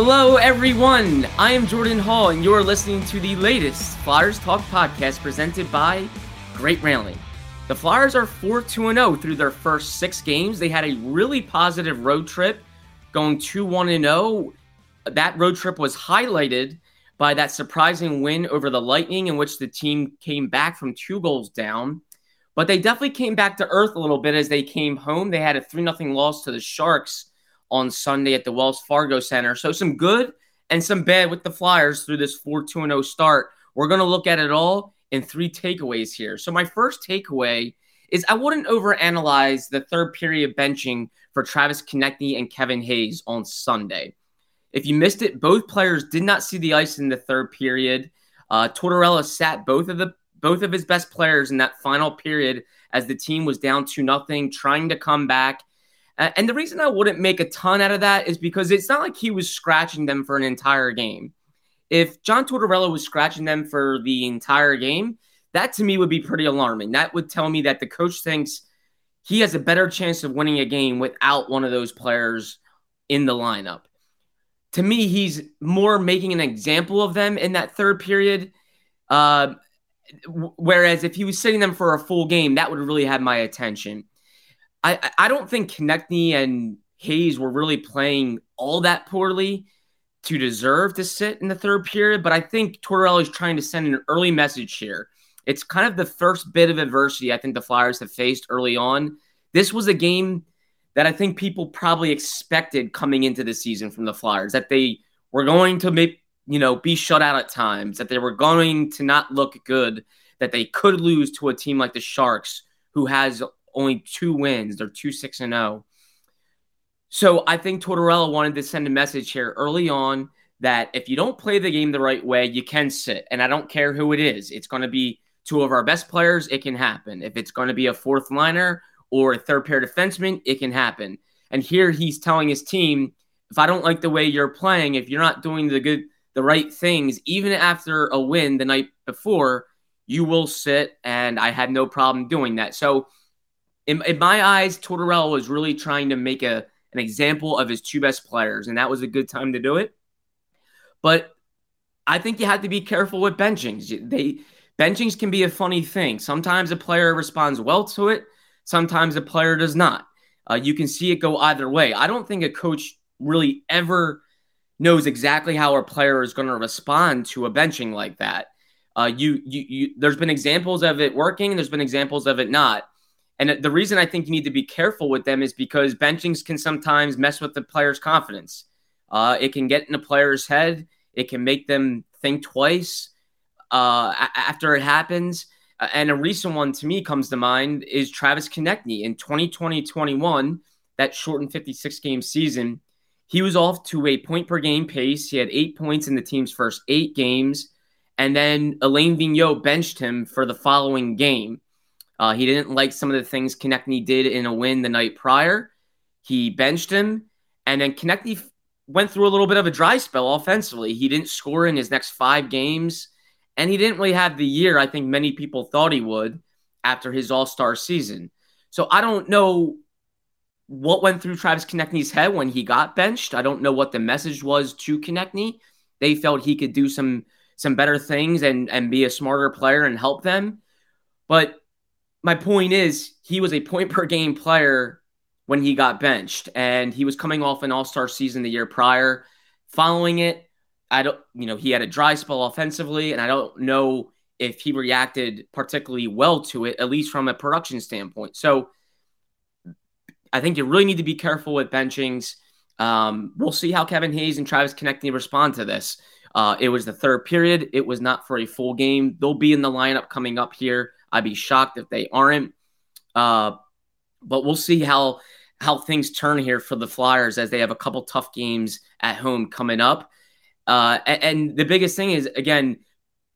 Hello, everyone. I am Jordan Hall, and you're listening to the latest Flyers Talk podcast presented by Great Railing. The Flyers are 4 2 0 through their first six games. They had a really positive road trip, going 2 1 0. That road trip was highlighted by that surprising win over the Lightning, in which the team came back from two goals down. But they definitely came back to earth a little bit as they came home. They had a 3 0 loss to the Sharks on Sunday at the Wells Fargo Center. So some good and some bad with the Flyers through this 4 2 0 start. We're going to look at it all in three takeaways here. So my first takeaway is I wouldn't overanalyze the third period benching for Travis Konecny and Kevin Hayes on Sunday. If you missed it, both players did not see the ice in the third period. Uh, Tortorella sat both of the both of his best players in that final period as the team was down to nothing, trying to come back and the reason I wouldn't make a ton out of that is because it's not like he was scratching them for an entire game. If John Tortorella was scratching them for the entire game, that to me would be pretty alarming. That would tell me that the coach thinks he has a better chance of winning a game without one of those players in the lineup. To me, he's more making an example of them in that third period. Uh, whereas if he was sitting them for a full game, that would really have my attention. I I don't think Konecny and Hayes were really playing all that poorly to deserve to sit in the third period, but I think Tortorella is trying to send an early message here. It's kind of the first bit of adversity I think the Flyers have faced early on. This was a game that I think people probably expected coming into the season from the Flyers that they were going to make, you know, be shut out at times, that they were going to not look good, that they could lose to a team like the Sharks who has only two wins. They're two six and zero. Oh. So I think Tortorella wanted to send a message here early on that if you don't play the game the right way, you can sit. And I don't care who it is. It's going to be two of our best players. It can happen. If it's going to be a fourth liner or a third pair defenseman, it can happen. And here he's telling his team, if I don't like the way you're playing, if you're not doing the good, the right things, even after a win the night before, you will sit. And I had no problem doing that. So in, in my eyes, Tortorella was really trying to make a an example of his two best players, and that was a good time to do it. But I think you have to be careful with benchings. They benchings can be a funny thing. Sometimes a player responds well to it, sometimes a player does not. Uh, you can see it go either way. I don't think a coach really ever knows exactly how a player is going to respond to a benching like that. Uh, you, you, you, there's been examples of it working, there's been examples of it not. And the reason I think you need to be careful with them is because benchings can sometimes mess with the player's confidence. Uh, it can get in a player's head. It can make them think twice uh, after it happens. And a recent one to me comes to mind is Travis Konecny in 2020-21, that shortened 56 game season. He was off to a point per game pace. He had eight points in the team's first eight games. And then Alain Vigneault benched him for the following game. Uh, he didn't like some of the things Konecny did in a win the night prior. He benched him, and then Konecny went through a little bit of a dry spell offensively. He didn't score in his next five games, and he didn't really have the year I think many people thought he would after his All Star season. So I don't know what went through Travis Konecny's head when he got benched. I don't know what the message was to Konecny. They felt he could do some some better things and and be a smarter player and help them. But my point is he was a point per game player when he got benched and he was coming off an all-star season the year prior following it i don't you know he had a dry spell offensively and i don't know if he reacted particularly well to it, at least from a production standpoint. So I think you really need to be careful with benchings. Um, we'll see how Kevin Hayes and Travis Konecny respond to this. Uh, it was the third period. It was not for a full game. They'll be in the lineup coming up here. I'd be shocked if they aren't. Uh, but we'll see how how things turn here for the Flyers as they have a couple tough games at home coming up. Uh, and, and, the biggest thing is again,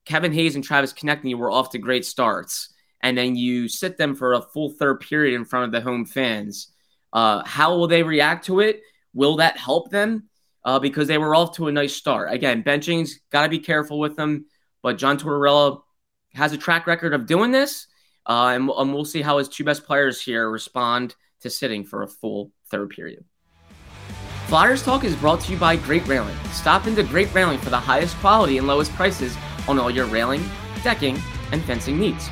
Kevin Hayes and Travis Konecny were off to great starts, and then you sit them for a full third period in front of the home fans. Uh, how will they react to it? Will that help them? Uh, because they were off to a nice start. Again, benching's got to be careful with them, but John Tortorella has a track record of doing this, uh, and, and we'll see how his two best players here respond to sitting for a full third period. Flyers Talk is brought to you by Great Railing. Stop into Great Railing for the highest quality and lowest prices on all your railing, decking, and fencing needs.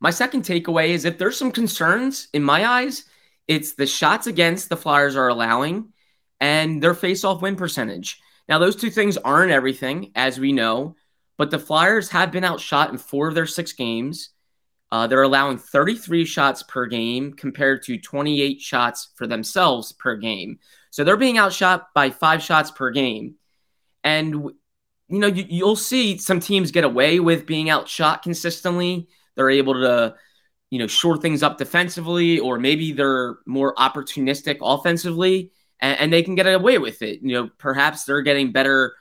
My second takeaway is if there's some concerns in my eyes, it's the shots against the Flyers are allowing and their face-off win percentage. Now, those two things aren't everything, as we know, but the Flyers have been outshot in four of their six games. Uh, they're allowing 33 shots per game compared to 28 shots for themselves per game. So they're being outshot by five shots per game. And, you know, you, will see some teams get away with being outshot consistently. They're able to, you know, shore things up defensively, or maybe they're more opportunistic offensively and, and they can get away with it. You know, perhaps they're getting better.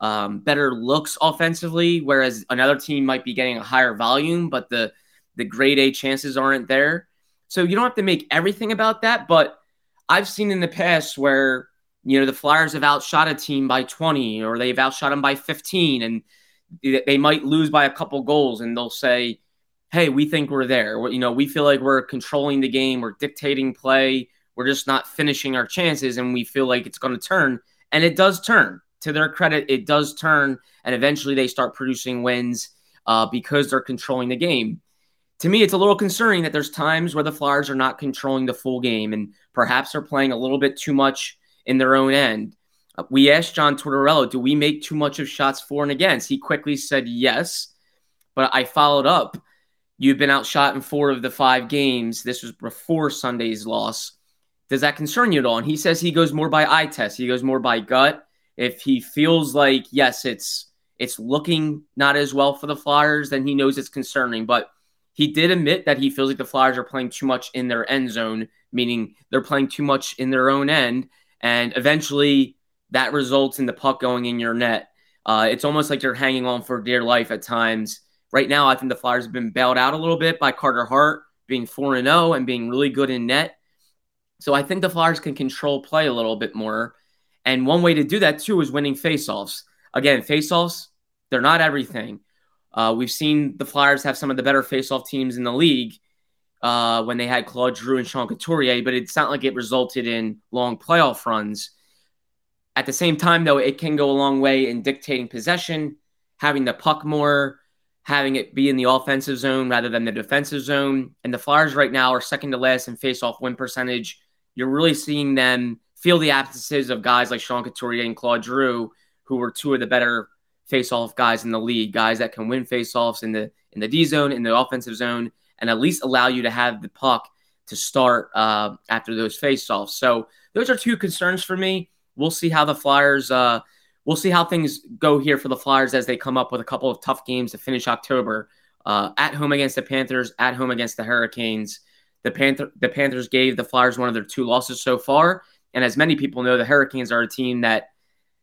Um, better looks offensively, whereas another team might be getting a higher volume, but the the grade A chances aren't there. So you don't have to make everything about that, but I've seen in the past where you know the Flyers have outshot a team by 20 or they've outshot them by 15 and they might lose by a couple goals and they'll say, "Hey, we think we're there. You know, we feel like we're controlling the game, we're dictating play, we're just not finishing our chances and we feel like it's going to turn." And it does turn. To their credit, it does turn and eventually they start producing wins uh, because they're controlling the game to me, it's a little concerning that there's times where the Flyers are not controlling the full game and perhaps are playing a little bit too much in their own end. Uh, we asked John Tortorella, do we make too much of shots for and against? He quickly said yes, but I followed up. You've been outshot in four of the five games. This was before Sunday's loss. Does that concern you at all? And he says he goes more by eye test. He goes more by gut. If he feels like yes, it's it's looking not as well for the Flyers, then he knows it's concerning. But he did admit that he feels like the Flyers are playing too much in their end zone, meaning they're playing too much in their own end, and eventually that results in the puck going in your net. Uh, it's almost like you're hanging on for dear life at times. Right now, I think the Flyers have been bailed out a little bit by Carter Hart being 4 0 and being really good in net. So I think the Flyers can control play a little bit more. And one way to do that, too, is winning faceoffs. Again, faceoffs, they're not everything. Uh, we've seen the Flyers have some of the better faceoff teams in the league uh, when they had Claude Giroux and Sean Couturier, but it's not like it resulted in long playoff runs. At the same time, though, it can go a long way in dictating possession, having the puck more, having it be in the offensive zone rather than the defensive zone. And the Flyers right now are second to last in faceoff win percentage. You're really seeing them feel the absences of guys like Sean Couturier and Claude Giroux, who were two of the better face-off guys in the league, guys that can win face-offs in the in the D zone, in the offensive zone, and at least allow you to have the puck to start uh, after those face-offs. So those are two concerns for me. We'll see how the Flyers. Uh, we'll see how things go here for the Flyers as they come up with a couple of tough games to finish October. Uh, at home against the Panthers, at home against the Hurricanes. The Panther the Panthers gave the Flyers one of their two losses so far, and as many people know, the Hurricanes are a team that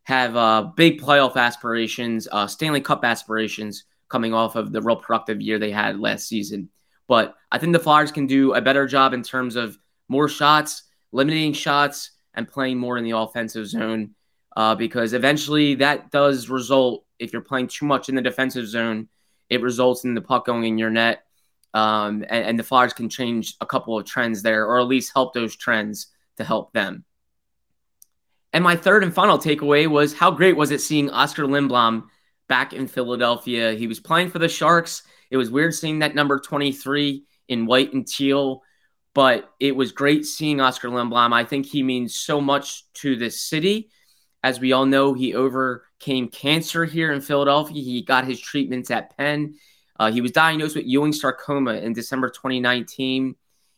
have uh, big playoff aspirations, uh, Stanley Cup aspirations coming off of the real productive year they had last season. But I think the Flyers can do a better job in terms of more shots, limiting shots, and playing more in the offensive zone uh, because eventually that does result, if you're playing too much in the defensive zone, it results in the puck going in your net. Um, and, and the Flyers can change a couple of trends there, or at least help those trends to help them. And my third and final takeaway was how great was it seeing Oskar Lindblom back in Philadelphia? He was playing for the Sharks. It was weird seeing that number 23 in white and teal, but it was great seeing Oskar Lindblom. I think he means so much to this city. As we all know, he overcame cancer here in Philadelphia. He got his treatments at Penn. Uh, he was diagnosed with Ewing sarcoma in December 2019.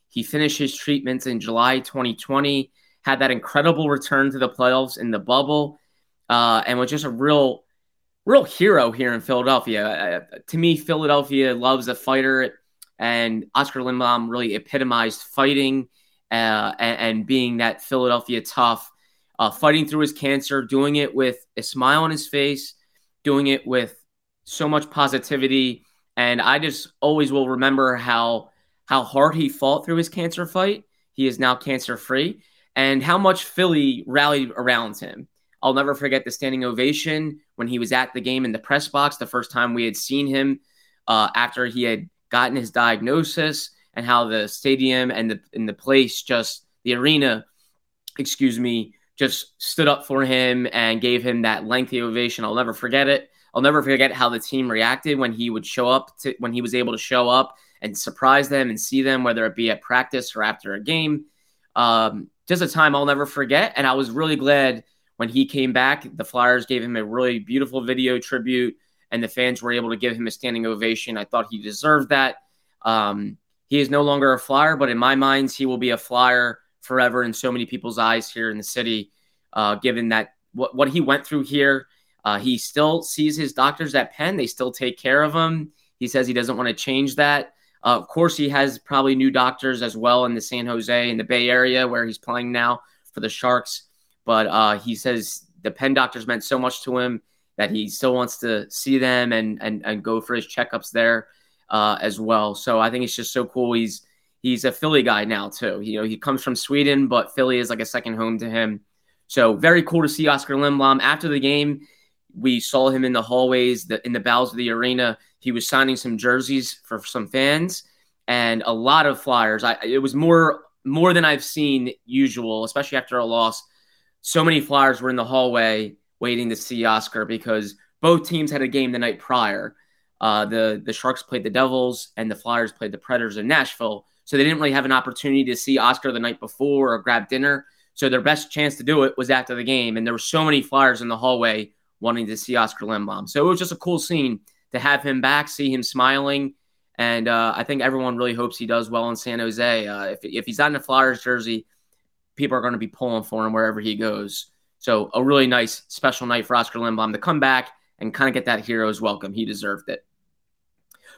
He finished his treatments in July 2020, had that incredible return to the playoffs in the bubble, uh, and was just a real, real hero here in Philadelphia. Uh, to me, Philadelphia loves a fighter, and Oskar Lindblom really epitomized fighting uh, and, and, being that Philadelphia tough, uh, fighting through his cancer, doing it with a smile on his face, doing it with so much positivity. And I just always will remember how how hard he fought through his cancer fight. He is now cancer free, and how much Philly rallied around him. I'll never forget the standing ovation when he was at the game in the press box the first time we had seen him uh, after he had gotten his diagnosis, and how the stadium and the in the place just the arena, excuse me, just stood up for him and gave him that lengthy ovation. I'll never forget it. I'll never forget how the team reacted when he would show up to when he was able to show up and surprise them and see them, whether it be at practice or after a game. Um, just a time I'll never forget. And I was really glad when he came back. The Flyers gave him a really beautiful video tribute, and the fans were able to give him a standing ovation. I thought he deserved that. Um, he is no longer a Flyer, but in my mind, he will be a Flyer forever in so many people's eyes here in the city, uh, given that what, what he went through here. Uh, he still sees his doctors at Penn. They still take care of him. He says he doesn't want to change that. Uh, of course, he has probably new doctors as well in the San Jose in the Bay Area where he's playing now for the Sharks. But uh, he says the Penn doctors meant so much to him that he still wants to see them and and, and go for his checkups there uh, as well. So I think it's just so cool. He's he's a Philly guy now too. You know, he comes from Sweden, but Philly is like a second home to him. So very cool to see Oskar Lindblom after the game. We saw him in the hallways, the, in the bowels of the arena. He was signing some jerseys for some fans and a lot of flyers. I, it was more more than I've seen usual, especially after a loss. So many flyers were in the hallway waiting to see Oskar because both teams had a game the night prior. Uh, the the Sharks played the Devils and the Flyers played the Predators in Nashville, so they didn't really have an opportunity to see Oskar the night before or grab dinner. So their best chance to do it was after the game, and there were so many Flyers in the hallway wanting to see Oskar Lindblom. So it was just a cool scene to have him back, see him smiling. And uh, I think everyone really hopes he does well in San Jose. Uh, if, if he's not in a Flyers jersey, people are going to be pulling for him wherever he goes. So a really nice special night for Oskar Lindblom to come back and kind of get that hero's welcome. He deserved it.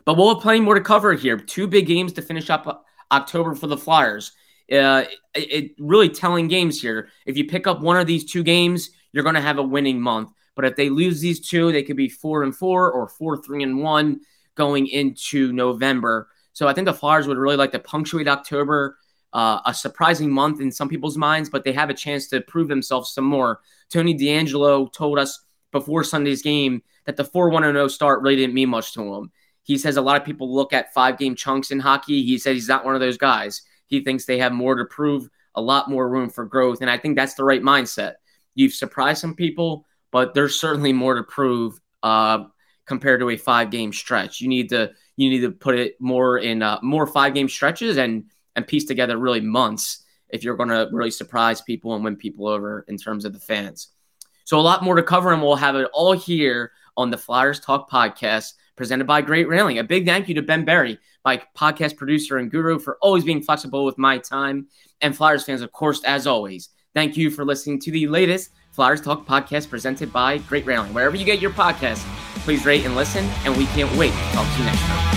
But we'll have plenty more to cover here. Two big games to finish up October for the Flyers. Uh, it, it really telling games here. If you pick up one of these two games, you're going to have a winning month. But if they lose these two, they could be four and four or four, three and one going into November. So I think the Flyers would really like to punctuate October, uh, a surprising month in some people's minds, but they have a chance to prove themselves some more. Tony DeAngelo told us before Sunday's game that the 4 1 0 start really didn't mean much to him. He says a lot of people look at five game chunks in hockey. He says he's not one of those guys. He thinks they have more to prove, a lot more room for growth. And I think that's the right mindset. You've surprised some people, but there's certainly more to prove uh, compared to a five game stretch. You need to you need to put it more in uh, more five game stretches and and piece together really months if you're going to really surprise people and win people over in terms of the fans. So a lot more to cover, and we'll have it all here on the Flyers Talk podcast presented by Great Railing. A big thank you to Ben Berry, my podcast producer and guru, for always being flexible with my time. And Flyers fans, of course, as always, thank you for listening to the latest Flyers Talk podcast presented by Great Railing. Wherever you get your podcast, please rate and listen, and we can't wait to talk to you next time.